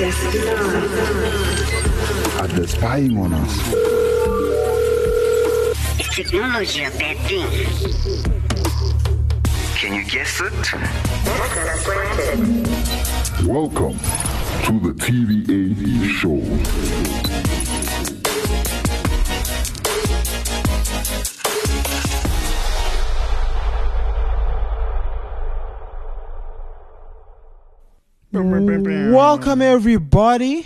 Are they spying on us? Is technology a bad thing? Can you guess it? Welcome to the TVA show. Welcome everybody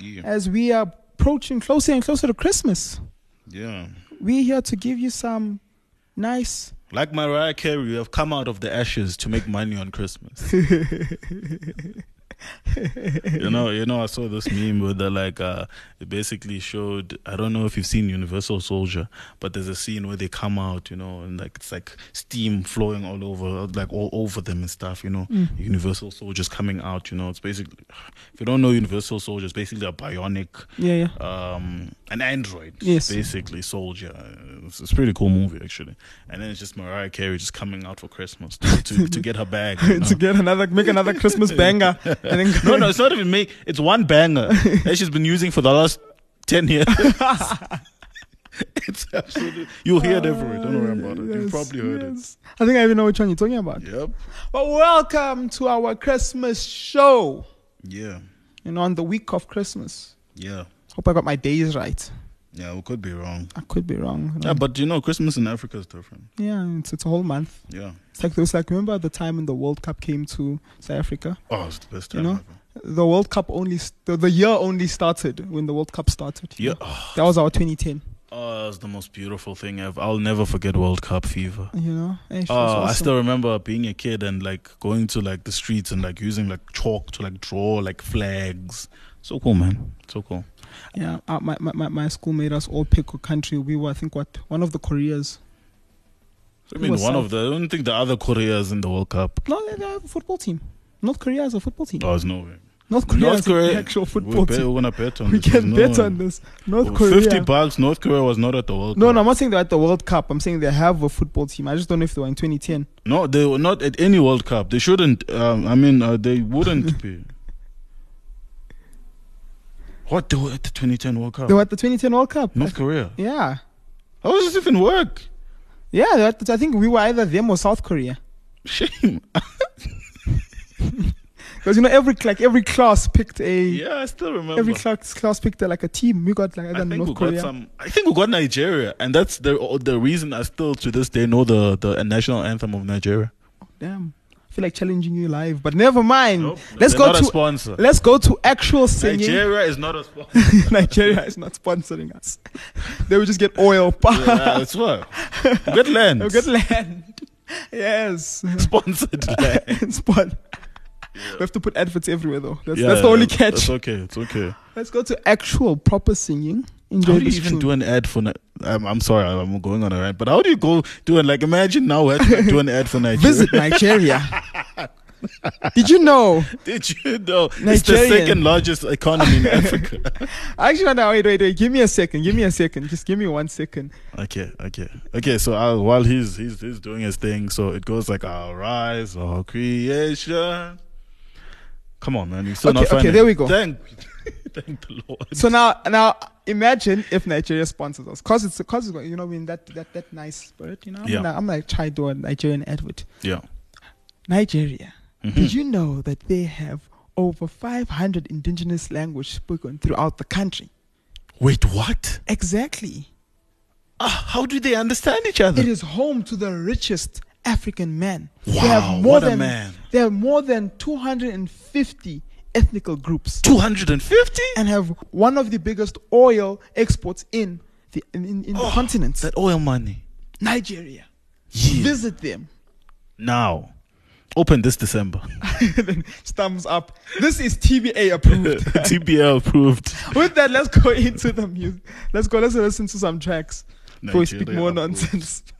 Yeah. as we are approaching closer and closer to Christmas. yeah. We're here to give you some nice Like Mariah Carey, we have come out of the ashes to make money on Christmas. you know, you know, I saw this meme where the like uh it basically showed I don't know if you've seen Universal Soldier, but there's a scene where they come out, you know, and like it's like steam flowing all over like all over them and stuff, you know. Universal Soldiers coming out, you know. It's basically if you don't know Universal Soldier, it's basically a bionic Yeah, yeah. um, an android, Yes. basically soldier. It's, it's a pretty cool movie actually. And then it's just Mariah Carey just coming out for Christmas to to, to get her bag. you know? to get another make another Christmas banger. then no, no, it's not even make. It's one banger that she's been using for the last ten years. it's absolutely. You'll hear it everywhere. Don't worry about it. You've probably heard yes. I think I even know which one you're talking about. Yep. But welcome to our Christmas show. Yeah. You know, on the week of Christmas. Yeah. Hope I got my days right. Yeah. We could be wrong. I could be wrong. Yeah, but you know, Christmas in Africa is different. yeah, it's it's a whole month. Yeah. It's like it was like remember the time when the World Cup came to South Africa? Oh, it's the best You know? ever. The World Cup only st- the, year only started when the World Cup started. Yeah. Oh, That was our 2010. oh, it's the most beautiful thing ever. I'll never forget World Cup fever. You know? Eh, it was Oh, I still remember being a kid and like going to like the streets and like using like chalk to like draw like flags. So cool, man. So cool. Yeah, uh, my, my, my, school made us all pick a country. We were, I think, what one of the Koreas. I mean, one South? of the. I don't think the other Koreas in the World Cup. No, they have a football team. North Korea is a football team. Oh, there's no way. North Korea North is Korea. actual football bet, team. we're gonna bet on We this. can No bet on this. North Oh, Korea. Fifty bucks. North Korea was not at the World No, Cup. no, I'm not saying they're at the World Cup. I'm saying they have a football team. I just don't know if they were in 2010. No, they were not at any World Cup. They shouldn't. Um, I mean, uh, they wouldn't be. What? They were at the 2010 World Cup. They were at the 2010 World Cup. North Korea. Yeah. How does this even work? Yeah, they were at the- I think we were either them or South Korea. Shame. Because you know every like every class picked a yeah, I still remember. every class class picked a, like a team. We got like I think North we Korea. got some. I think we got Nigeria, and that's the the reason I still to this day know the the national anthem of Nigeria. Oh, damn. I feel like challenging you live, but never mind. Nope, let's go to sponsor. let's go to actual singing. Nigeria is not a sponsor. Nigeria is not sponsoring us. they will just get oil. yeah, that's what. Good land. Get land. yes. Sponsored land. Spon- We have to put adverts everywhere though. That's, Yeah, that's the only catch. It's okay. It's okay. Let's go to actual proper singing. Enjoy How do you even do an ad for? I'm, I'm sorry, I'm going on a rant, but how do you go do it? Like, imagine now we have to do an ad for Nigeria. Visit Nigeria. Did you know? Did you know it's the second largest economy in Africa? Actually, no, wait, wait, wait. Give me a second. Give me a second. Just give me one second. Okay, okay, okay. So uh, while he's he's he's doing his thing, so it goes like our rise, our creation. Come on, man! You still Okay, not okay, finding. there we go. Thank, thank the Lord. So now, now imagine if Nigeria sponsors us, cause it's cause it's, you know in that that that nice spirit, you know. I'm Yeah. gonna, I'm like try do a Nigerian advert. yeah. Nigeria. Mhm. Did you know that they have over 500 indigenous language spoken throughout the country? Wait, what? Exactly. Ah, how do they understand each other? It is home to the richest African man. they Wow, have more what a man. there are more than 250 ethnical groups Two hundred and fifty. and have one of the biggest oil exports in the in, in, in the oh, continent. That oil money. Nigeria. Yeah. Visit them. now, open this December. thumbs up. This is TBA approved. TBL approved. With that, let's go into the music. Let's go. Let's listen to some tracks before we speak more approved. nonsense.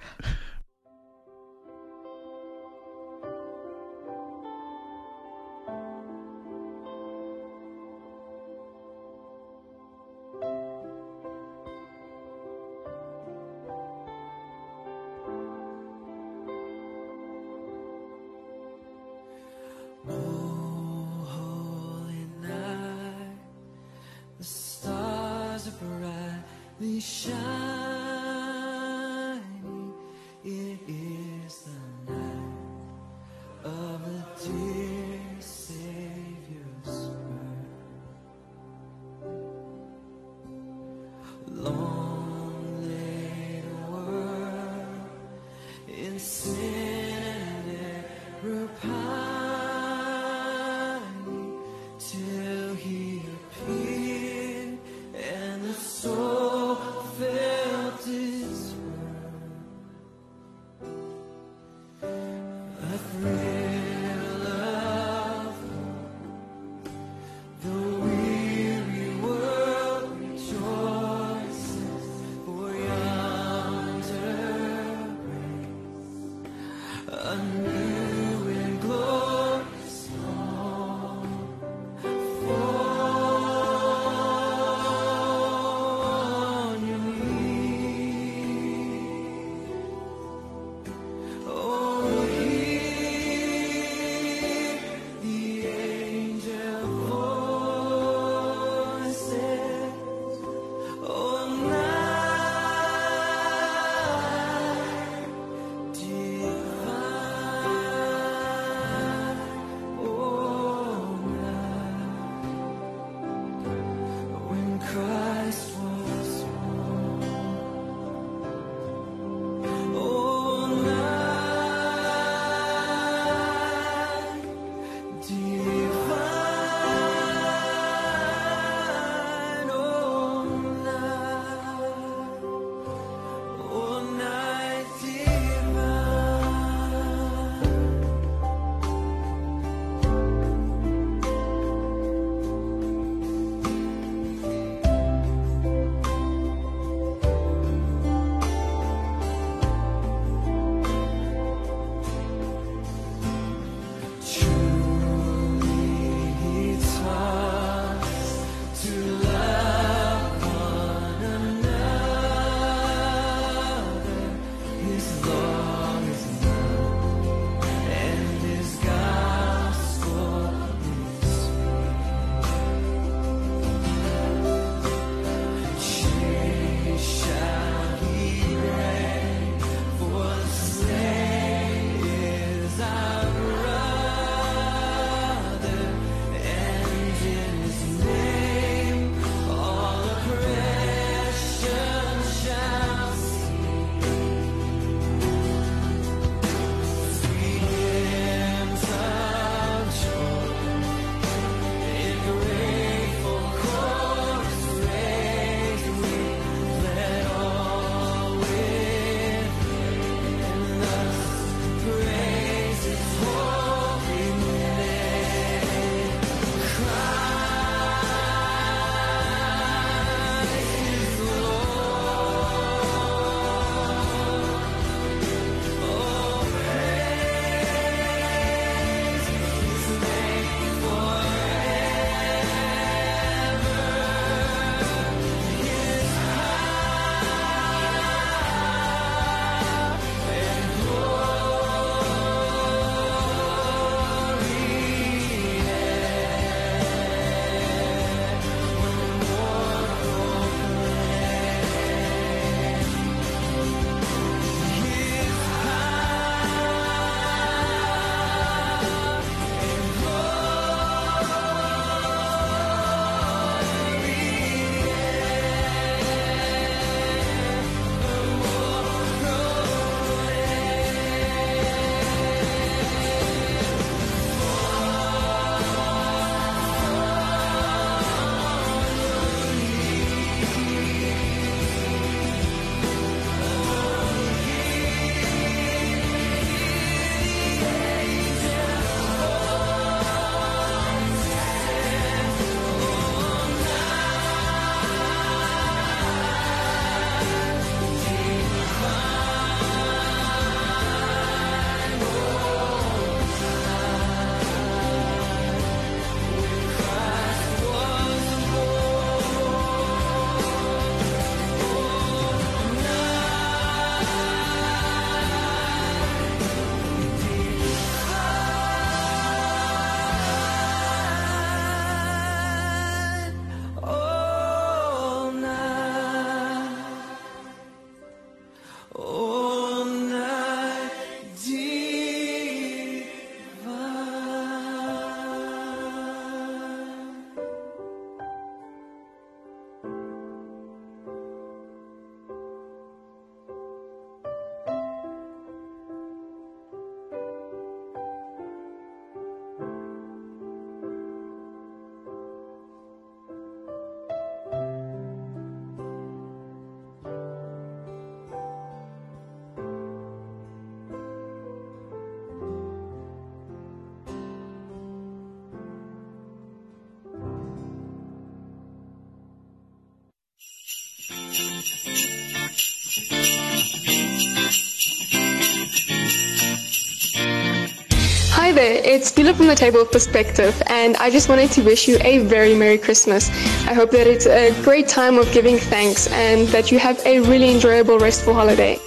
there, it's Dila from the Table of Perspective, and I just wanted to wish you a very Merry Christmas. I hope that it's a great time of giving thanks and that you have a really enjoyable, restful holiday.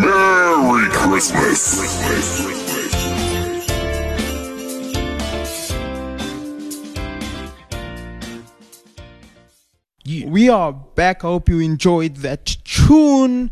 Merry Christmas. Yeah. We are back. I hope you enjoyed that tune.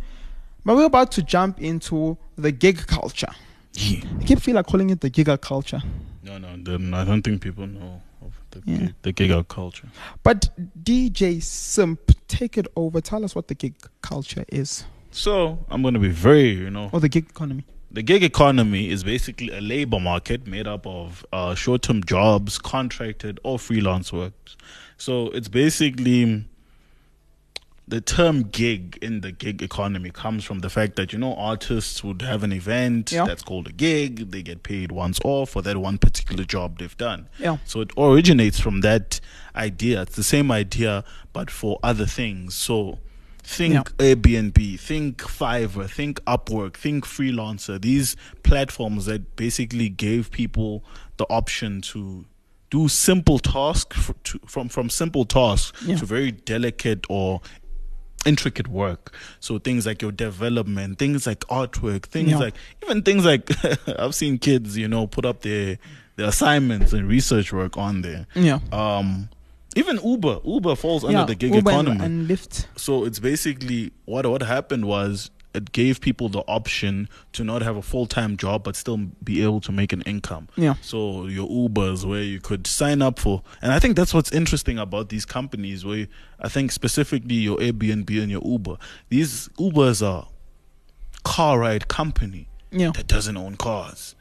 But we're about to jump into the gig culture. Yeah. I keep feel like calling it the gigger culture. No, no, I don't think people know of the Yeah. gig, the culture. But DJ Simp, take it over. Tell us what the gig culture is, So I'm going to be very, you know, or the gig economy. the gig economy is basically a labor market made up of uh, short-term jobs, contracted or freelance works. So it's basically the term gig in the gig economy comes from the fact that you know artists would have an event Yeah. that's called a gig. They get paid once off for that one particular job they've done. Yeah. So it originates from that idea. It's the same idea, but for other things. So think Yeah. Airbnb, think Fiverr, think Upwork, think freelancer. These platforms that basically gave people the option to do simple tasks to, from from simple tasks Yeah. to very delicate or intricate work. So things like your development, things like artwork, things Yeah. like even things like I've seen kids, you know, put up their their assignments and research work on there. Yeah. Um, even Uber, Uber falls under the gig Uber and- economy. and Lyft. So it's basically what what happened was it gave people the option to not have a full time job but still be able to make an income. Yeah. So your Ubers where you could sign up for, and I think that's what's interesting about these companies. Where I think specifically your Airbnb and your Uber, these Ubers are car ride company Yeah. that doesn't own cars.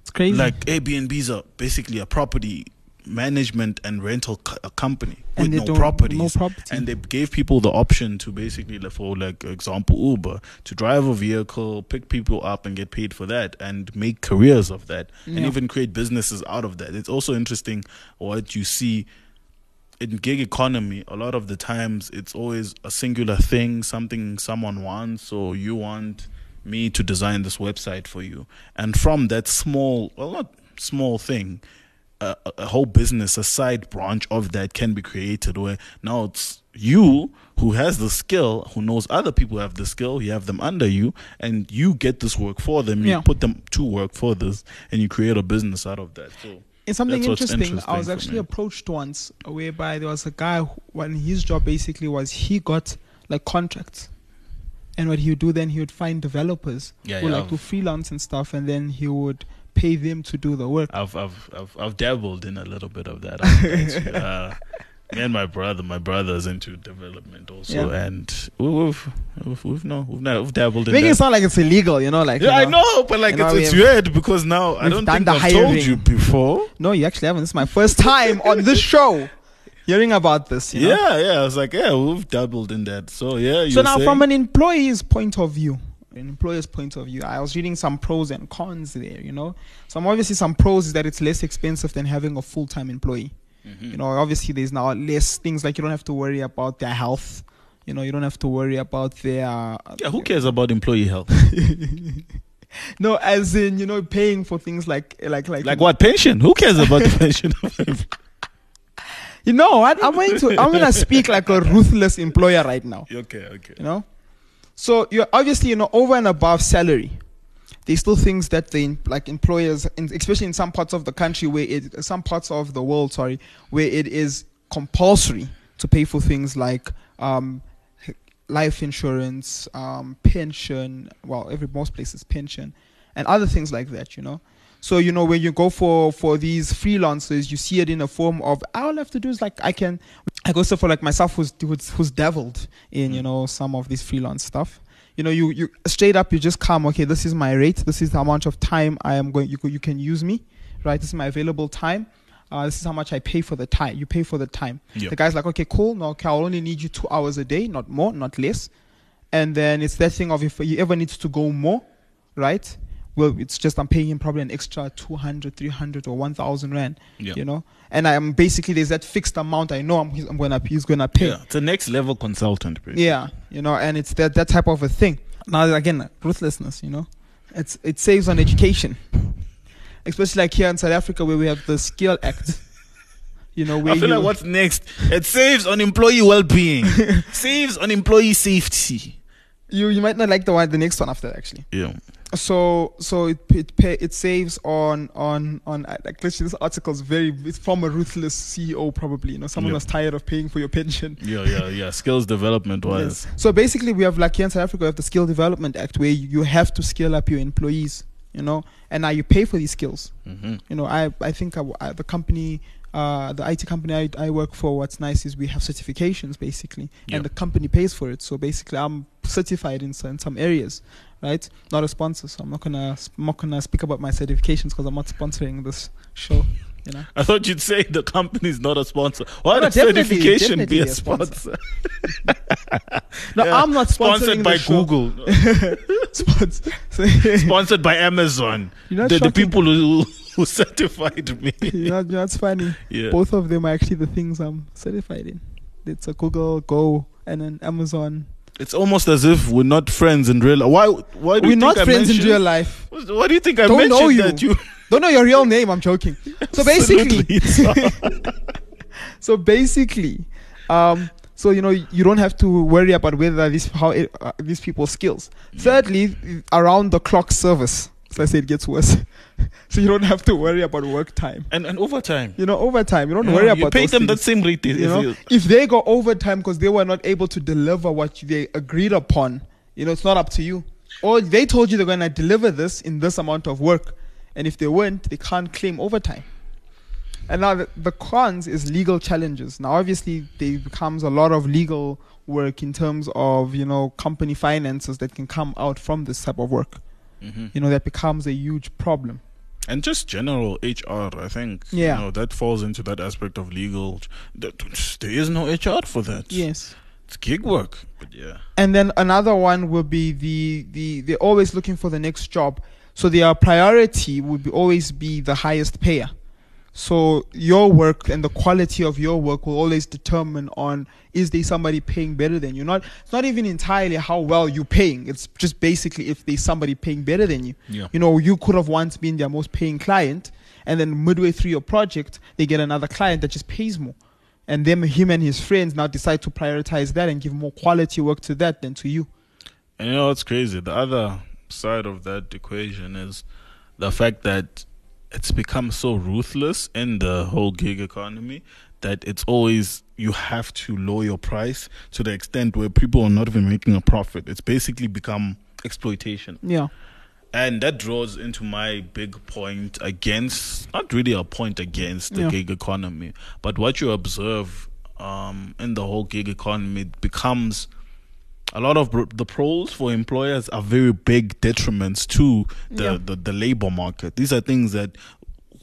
It's crazy. Like Airbnbs are basically a property management and rental co- company with no properties. no property. And they gave people the option to basically, for like example, Uber to drive a vehicle, pick people up, and get paid for that, and make careers of that, and even create businesses out of that. It's also interesting what you see in gig economy, a lot of the times it's always a singular thing, something someone wants, or you want me to design this website for you. And from that small, well, not small thing, a, a- whole business, a side branch of that can be created where now it's you who has the skill, who knows other people have the skill, you have them under you, and you get this work for them, you Yeah. put them to work for this, and you create a business out of that. So It's something what's interesting. I was actually approached once whereby there was a guy who, when his job basically was he got like contracts. And what he would do then, he would find developers Yeah, who yeah, like I've- do freelance and stuff, and then he would pay them to do the work. I've I've I've, I've dabbled in a little bit of that. I'll bet you. uh, me and my brother, my brother's into development also, Yeah. and we- we've we've we've no we've, not, we've dabbled in Making it sound like it's illegal, you know, like Yeah, I you know. know, but like know, it's, it's weird because now I don't think I've told you before. No, you actually haven't. This is my first time on this show hearing about this. You know? Yeah, yeah. I was like, yeah, we've dabbled in that. So yeah. So now, saying- from an employee's point of view, an employer's point of view, I was reading some pros and cons there. You know, some obviously some pros is that it's less expensive than having a full-time employee. Mm-hmm. You know, obviously there's now less things like you don't have to worry about their health. You know, you don't have to worry about their. yeah, who cares about employee health? No, as in you know, paying for things like like like like what pension? Who cares about the pension? You know what? I'm going to I'm gonna speak like a ruthless employer right now. okay, okay. you know so you're obviously you know over and above salary. There's still things that they like employers in, especially in some parts of the country where it some parts of the world sorry where it is compulsory to pay for things like um life insurance um pension well every most places pension and other things like that you know so you know when you go for for these freelancers you see it in a form of all i have to do is like i can I go so for like myself who's who's, who's dabbled in you know some of this freelance stuff. You know, you you straight up you just come. Okay, this is my rate. This is the amount of time I am going. You you can use me, right? This is my available time. Uh, this is how much I pay for the time. You pay for the time. Yep. The guy's like, okay, cool. No, okay, I'll only need you two hours a day, not more, not less. And then it's that thing of if you ever need to go more, right? Well, it's just I'm paying him probably an extra 200, 300 or 1,000 rand, Yeah. you know? And I'm basically, there's that fixed amount I know I'm, I'm gonna, he's gonna pay. Yeah, it's a next level consultant. basically. Yeah, you know, and it's that that type of a thing. Now again, ruthlessness, you know. It's it saves on education, especially like here in South Africa where we have the Skill Act. You know, where I feel you, like what's next? It saves on employee well-being, saves on employee safety. you you might not like the one the next one after that, actually. Yeah. So so it it pay, it saves on on on uh, like literally this article is very it's from a ruthless CEO probably you know someone Yeah. was tired of paying for your pension. Yeah, yeah, yeah. Skills development wise. Yes. So basically, we have like here in South Africa, we have the Skill Development Act where you have to skill up your employees, you know, and now you pay for these skills. hmm You know, I I think I, I- the company. Uh, the IT company I, I work for, what's nice is we have certifications basically, Yeah. and the company pays for it. So basically, I'm certified in, in some areas, right? Not a sponsor, so I'm not gonna I'm not gonna speak about my certifications because I'm not sponsoring this show. You know, I thought you'd say the company's not a sponsor. Why No, does definitely, certification be a a sponsor. no, Yeah. I'm not sponsoring Sponsored by. Google. Sponsored by Amazon. The, the people who, who certified me. you know, it's funny. Yeah. Both of them are actually the things I'm certified in. It's a Google Go and an Amazon. It's almost as if we're not friends in real life. Why, why do We're you think not I friends in mentioned- real life. What do you think I Don't mentioned know you. that you Don't know your real name. I'm joking. So basically, Absolutely. so basically, um, so you know you don't have to worry about whether these how it, uh, these people's skills. Thirdly, around the clock service. So I say it gets worse. so you don't have to worry about work time. and, and overtime. You know, overtime. You don't Yeah, worry you about pay them that same rate. you know if they go overtime because they were not able to deliver what they agreed upon you know it's not up to you or they told you they're going to deliver this in this amount of work and if they weren't they can't claim overtime and now the, the cons is legal challenges now obviously there becomes a lot of legal work in terms of you know company finances that can come out from this type of work hmm you know that becomes a huge problem and just general HR, I think. Yeah. You know, that falls into that aspect of legal. That, there is no HR for that. yes It's gig work. But yeah. And then another one will be the the they're always looking for the next job. So their priority would be always be the highest payer. So your work and the quality of your work will always determine on is there somebody paying better than you. Not it's not even entirely how well you're paying. It's just basically if there's somebody paying better than you. Yeah. You know, you could have once been their most paying client and then midway through your project they get another client that just pays more. And then him and his friends now decide to prioritize that and give more quality work to that than to you. And you know what's crazy? The other side of that equation is the fact that it's become so ruthless in the whole gig economy that it's always you have to lower your price to the extent where people are not even making a profit. It's basically become exploitation. Yeah. And that draws into my big point against, not really a point against the Yeah. gig economy, but what you observe um, in the whole gig economy becomes a lot of br- the pros for employers are very big detriments to the, Yeah. the, the labor market. These are things that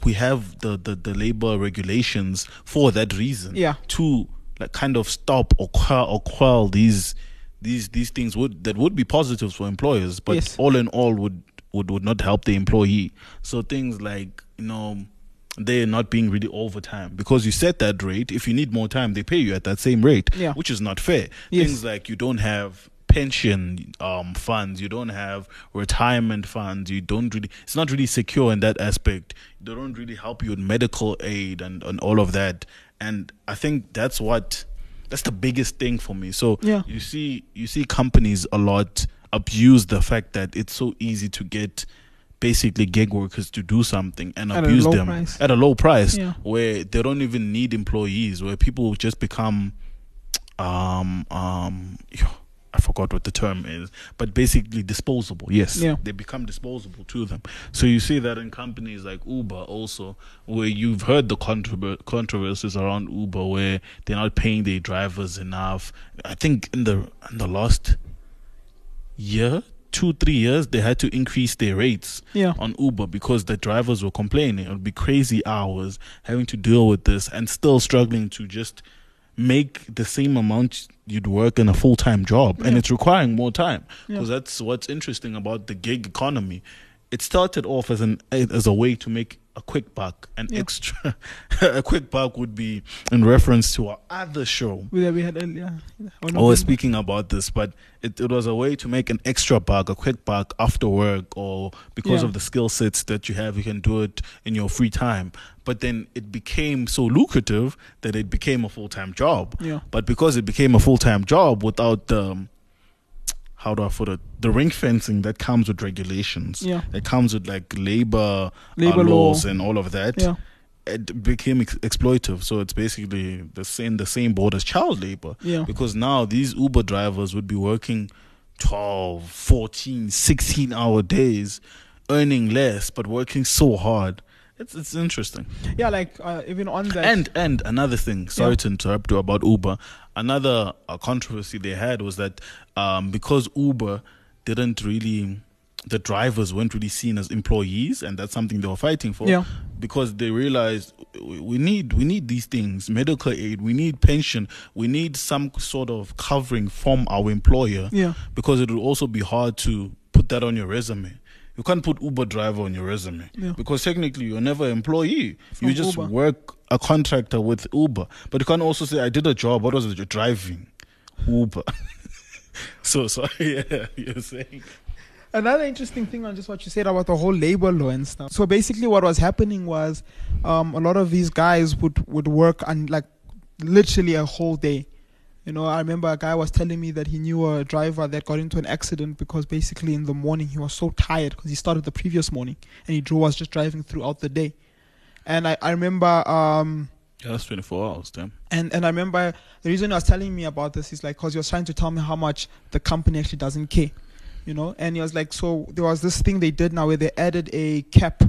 we have the, the, the labor regulations for that reason. Yeah. To like kind of stop or quell, or quell these these these things would that would be positives for employers, but Yes. all in all would, would would not help the employee. So things like you know they're not being really overtime because you set that rate. If you need more time, they pay you at that same rate, Yeah. which is not fair. Yes. Things like you don't have pension um, funds, you don't have retirement funds, you don't really. It's not really secure in that aspect. They don't really help you with medical aid and and all of that. And I think that's what that's the biggest thing for me. So Yeah. you see you see companies a lot abuse the fact that it's so easy to get basically gig workers to do something and At abuse them price. at a low price Yeah. where they don't even need employees where people just become um um I forgot what the term is, but basically disposable. Yes, Yeah. they become disposable to them. So you see that in companies like Uber also, where you've heard the controver- controversies around Uber, where they're not paying their drivers enough. I think in the in the last year, two three years, they had to increase their rates Yeah. on Uber because the drivers were complaining. It would be crazy hours having to deal with this and still struggling to just make the same amount you'd work in a full time job. And it's requiring more time Yeah. because that's what's interesting about the gig economy. It started off as an as a way to make a quick buck, an extra, a quick buck would be in reference to our other show. that we had earlier. Or I was speaking about this, but it, it was a way to make an extra buck, a quick buck after work, or because Yeah. of the skill sets that you have, you can do it in your free time. But then it became so lucrative that it became a full time job. Yeah. But because it became a full time job without the how do I put it? The ring fencing that comes with regulations. Yeah. That comes with like labor, Labor uh, law. laws and all of that Yeah. it became ex- exploitive. So it's basically the same the same board as child labor. Yeah. Because now these Uber drivers would be working 12, 14, 16 hour days, earning less but working so hard. It's it's interesting. Yeah, like uh, even on that. And and another thing, sorry Yeah. to interrupt you about Uber. Another uh, controversy they had was that um, because Uber didn't really, the drivers weren't really seen as employees, and that's something they were fighting for. Yeah. Because they realized we we need we need these things, medical aid, we need pension, we need some sort of covering from our employer. Yeah. Because it would also be hard to put that on your resume. You can't put Uber driver on your resume Yeah. because technically you're never an employee. You just Uber. work a contractor with Uber. But you can't also say, I did a job. What was it? You're driving Uber. so, sorry, yeah, you're saying. Another interesting thing on just what you said about the whole labor law and stuff. So basically, what was happening was um, a lot of these guys would would work on like literally a whole day. You know, I remember a guy was telling me that he knew a driver that got into an accident because basically in the morning he was so tired because he started the previous morning and he drove was just driving throughout the day. And I, I remember um, Yeah, that's 24 hours, damn. and and I remember the reason he was telling me about this is like because he was trying to tell me how much the company actually doesn't care, you know. And he was like, so there was this thing they did now where they added a cap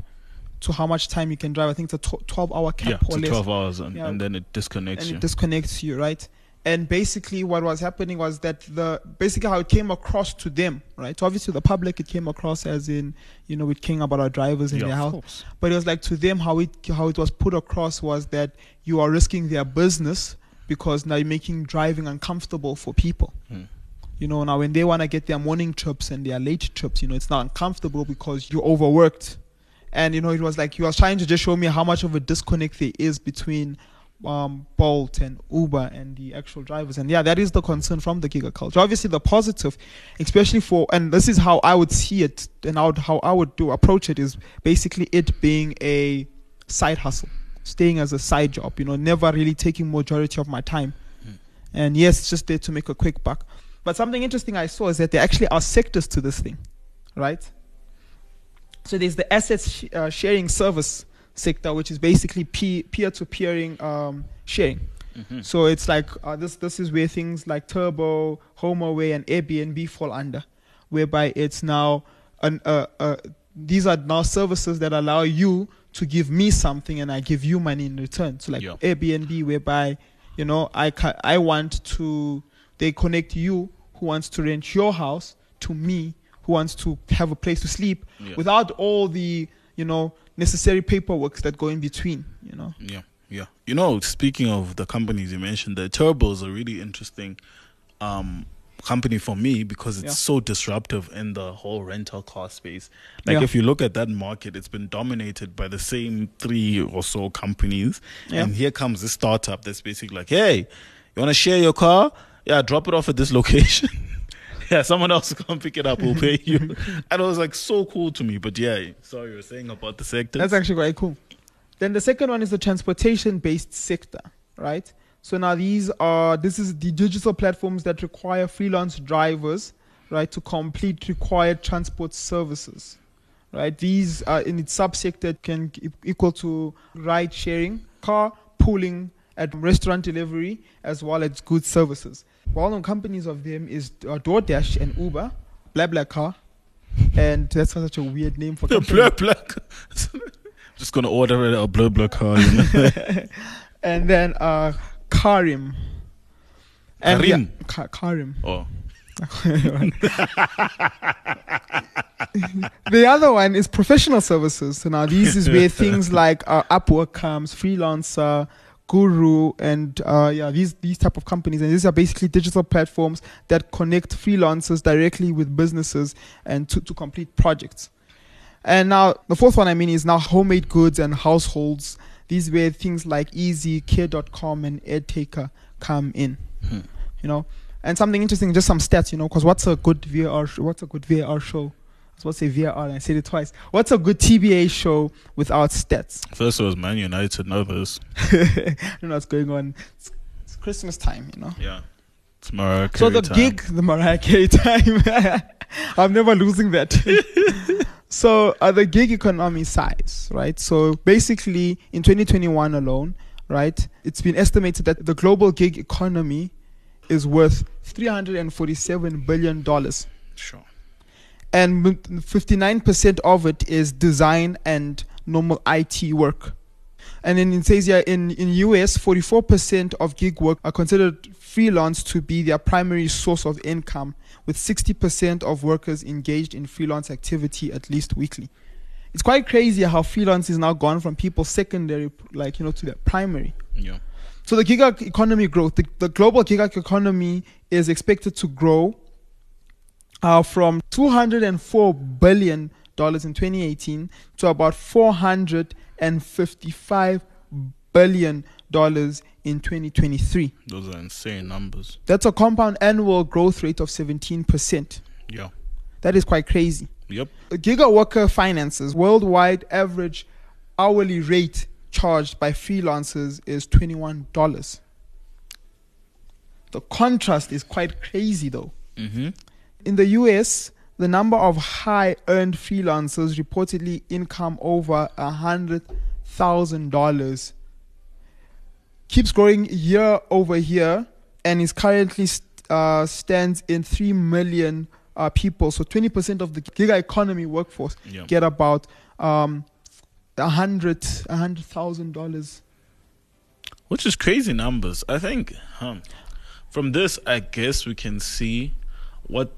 to how much time you can drive. I think it's a tw- twelve hour cap Yeah, or less, 12 hours, and, Yeah. and then it disconnects you. and you. it disconnects you, right? And basically, what was happening was that the basically how it came across to them, right? So obviously, the public it came across as in, you know, with caring about our drivers and Yeah, their health. course. But it was like to them how it how it was put across was that you are risking their business because now you're making driving uncomfortable for people. Hmm. You know, now when they want to get their morning trips and their late trips, you know, it's not uncomfortable because you're overworked. And you know, it was like he was trying to just show me how much of a disconnect there is between um, Bolt and Uber and the actual drivers. And yeah, that is the concern from the giga culture. Obviously, the positive, especially for, and this is how I would see it and how, how I would do approach it is basically it being a side hustle, staying as a side job. You know, never really taking majority of my time. And yes, it's just there to make a quick buck. But something interesting I saw is that there actually are sectors to this thing, right? So there's the assets sh- uh, sharing service sector, which is basically peer-to-peering um, sharing. So it's like uh, this. This is where things like Turo, HomeAway, and Airbnb fall under, whereby it's now an uh, uh, these are now services that allow you to give me something and I give you money in return. So like Yeah. Airbnb, whereby you know I ca- I want to they connect you who wants to rent your house to me who wants to have a place to sleep Yeah. without all the you know necessary paperwork that go in between. You know. Yeah, yeah. You know, speaking of the companies you mentioned, the Turo is a really interesting um, company for me because it's Yeah. so disruptive in the whole rental car space. Like, Yeah. if you look at that market, it's been dominated by the same three or so companies. Yeah. And here comes this startup that's basically like, hey, you want to share your car? Yeah, drop it off at this location. yeah, someone else come pick it up, we'll pay you. and it was like so cool to me. But yeah, sorry, you were saying about the sector. That's actually quite cool. Then the second one is the transportation based sector, right? So now these are this is the digital platforms that require freelance drivers, right, to complete required transport services. Right? These are in its subsector can equal to ride sharing, car pooling, and restaurant delivery, as well as goods services. Well-known companies of them is uh, DoorDash and Uber, BlaBlaCar, and that's such a weird name for company. black. Just gonna order a blur black car. You know? and then uh Careem. And Careem? yeah, Ka- Careem. oh, The other one is professional services. So now these is where things like uh, Upwork comes, freelancer, Guru, and uh, yeah, these these type of companies. And these are basically digital platforms that connect freelancers directly with businesses and to, to complete projects. And now the fourth one I mean is now homemade goods and households. These where things like Easy, Care.com, and EdTaker come in. You know, and something interesting, just some stats. You know, because what's a good VR? What's a good VAR show? Supposed to say VAR, and I said it twice. What's a good TBA show without stats? First it was Man United, this. I don't know what's going on. It's, it's Christmas time, you know. Yeah. It's Mariah So the time. gig, the Mariah Carey time, I'm never losing that. so uh, the gig economy size, right? So basically, in 2021 alone, right, it's been estimated that the global gig economy is worth 347 billion dollars, Sure. And 59% of it is design and normal IT work. And then it says here in, in US, 44% of gig work are considered freelance to be their primary source of income, with 60% of workers engaged in freelance activity at least weekly. It's quite crazy how freelance is now gone from people's secondary, like, you know, to their primary. Yeah. So the gig economy growth, the, the global gig economy is expected to grow uh, from 204 billion dollars in 2018 to about 455 billion dollars in 2023. Those are insane numbers. That's a compound annual growth rate of 17%. Yeah. That is quite crazy. Yep. Giga worker finances worldwide average hourly rate charged by freelancers is $21. The contrast is quite crazy though. Mm-hmm. In the US, the number of high earned freelancers reportedly income over a hundred thousand dollars keeps growing year over year and is currently st- uh, stands in three million uh, people. So twenty percent of the gig economy workforce Yeah. get about um, a hundred a hundred thousand dollars. Which is crazy numbers. I think um, from this, I guess we can see what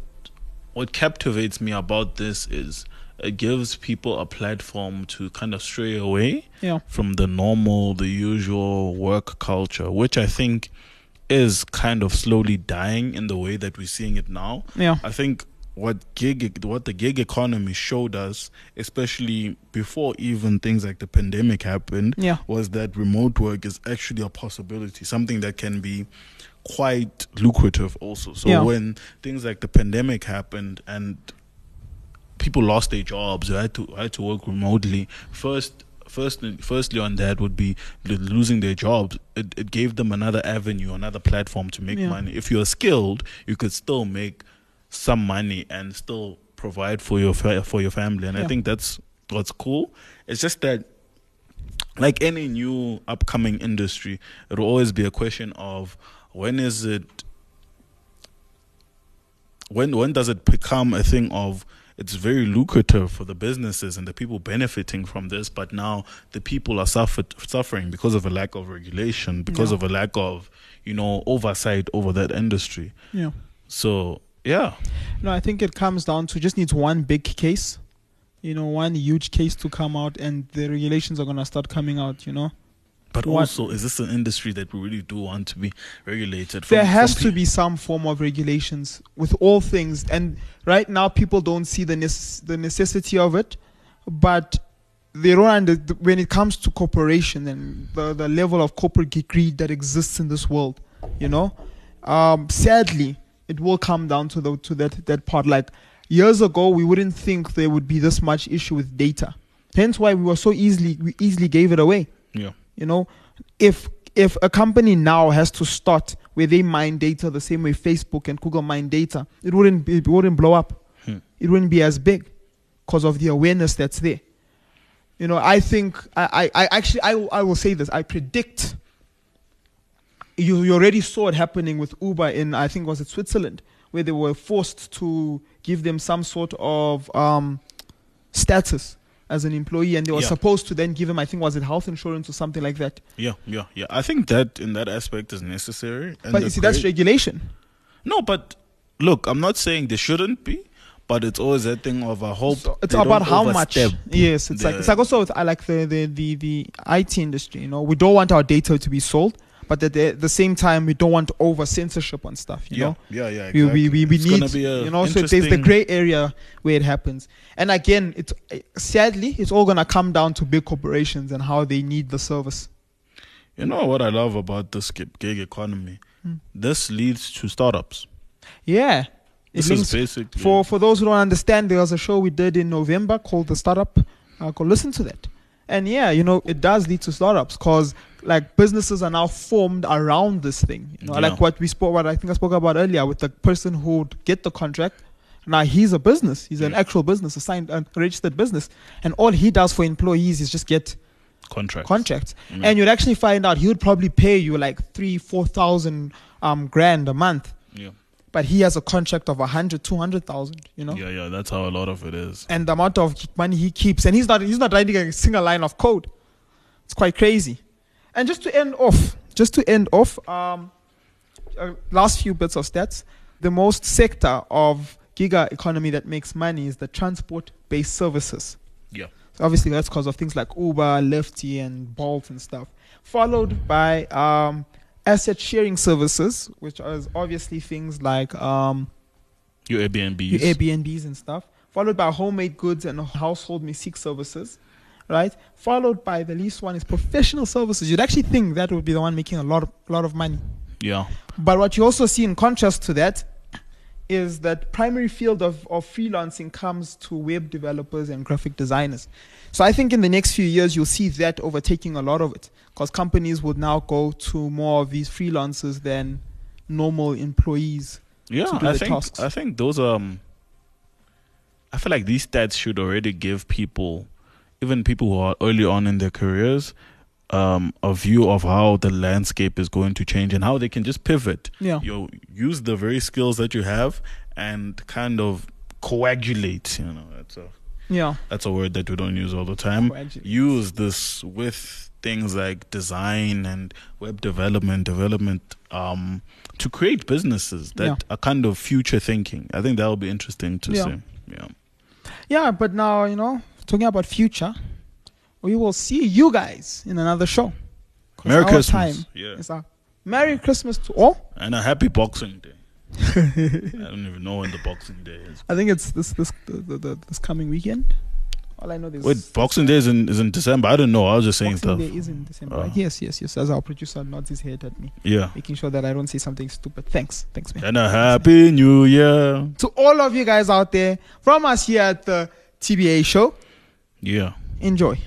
what captivates me about this is it gives people a platform to kind of stray away Yeah. from the normal, the usual work culture, which I think is kind of slowly dying in the way that we're seeing it now. Yeah. I think what gig what the gig economy showed us, especially before even things like the pandemic happened, Yeah. was that remote work is actually a possibility, something that can be quite lucrative also. So Yeah. when things like the pandemic happened and people lost their jobs, they had to had to work remotely. First, first, firstly, on that would be losing their jobs. It, it gave them another avenue, another platform to make Yeah. money. If you're skilled, you could still make some money and still provide for your fa- for your family. And I think that's what's cool. It's just that like any new upcoming industry, it'll always be a question of when is it when when does it become a thing of it's very lucrative for the businesses and the people benefiting from this, but now the people are suffered, suffering because of a lack of regulation, because Yeah. of a lack of you know oversight over that industry. Yeah. So yeah, No, I think it comes down to just needs one big case, you know, one huge case to come out, and the regulations are gonna start coming out. You know, but What- also is this an industry that we really do want to be regulated? there has from to be some form of regulations with all things, and right now people don't see the nece- the necessity of it, but they don't under, when it comes to corporation and the, the level of corporate greed that exists in this world, you know, um, sadly, it will come down to the to that that part. Like years ago, we wouldn't think there would be this much issue with data. Hence, why we were so easily we easily gave it away. Yeah. You know, if if a company now has to start where they mine data the same way Facebook and Google mine data, it wouldn't be, it wouldn't blow up. Hmm. It wouldn't be as big because of the awareness that's there. You know, I think I, I, I actually I, will- I will say this. I predict you, you already saw it happening with Uber in I think was it Switzerland where they were forced to give them some sort of um, status as an employee and they were Yeah. supposed to then give him, I think was it health insurance or something like that. Yeah, yeah, yeah. I think that in that aspect is necessary. But you see that's regulation. no, but look, I'm not saying there shouldn't be, but it's always that thing of a hope So it's about how much. Yes, it's like it's like also with, I like the, the the the IT industry. You know, we don't want our data to be sold, but at the, the same time, we don't want over censorship on stuff. You yeah, know, yeah, yeah. we, Exactly. we, we, we It's gonna need be a you know so there's the gray area where it happens and again it's sadly it's all gonna come down to big corporations and how they need the service You know what I love about this gig economy? Hmm. This leads to startups. yeah it This is basically for for those who don't understand there was a show we did in november called the startup uh, go listen to that and yeah you know it does lead to startups because like businesses are now formed around this thing you know Yeah. like what we spoke what i think i spoke about earlier with the person who would get the contract now he's a business he's an actual business a signed and registered business and all he does for employees is just get contracts. contracts Mm. and you'd actually find out he would probably pay you like three four thousand um grand a month Yeah. but he has a contract of a hundred two hundred thousand you know yeah, yeah. That's how a lot of it is. and the amount of money he keeps and he's not he's not writing a single line of code it's quite crazy and just to end off just to end off um uh, last few bits of stats. The most sector of giga economy that makes money is the transport based services. Yeah. so obviously that's because of things like uber lifty and bolt and stuff. Followed by um asset sharing services which is obviously things like um Your Airbnbs. your Airbnbs and stuff, followed by homemade goods and household music services, right? Followed by the least one is professional services. You'd actually think that would be the one making a lot of lot of money. yeah. But what you also see in contrast to that is that primary field of, of freelancing comes to web developers and graphic designers. So I think in the next few years you'll see that overtaking a lot of it because companies would now go to more of these freelancers than normal employees. Yeah, I think tasks. I think those um I feel like these stats should already give people even people who are early on in their careers um a view of how the landscape is going to change and how they can just pivot. Yeah. You use the very skills that you have and kind of coagulate, you know. That's a Yeah. that's a word that we don't use all the time. Coagulate. Use this with things like design and web development, development, um, to create businesses that Yeah. are kind of future thinking. I think that will be interesting to Yeah. see. Yeah. Yeah, but now, you know, talking about future, we will see you guys in another show. Merry Christmas. Time Yeah. is. Merry Christmas to all. And a happy Boxing Day. I don't even know when the Boxing Day is. I think it's this this the, the, this coming weekend. All I know is Wait, Boxing Day is in, is in December. I don't know. I was just saying Boxing stuff. Day is in December. Right? Yes, yes, yes. As our producer nods his head at me, Yeah. making sure that I don't say something stupid. Thanks, thanks, man. And a happy new year. To all of you guys out there, from us here at the TBA show, Yeah. enjoy.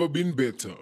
Never been better.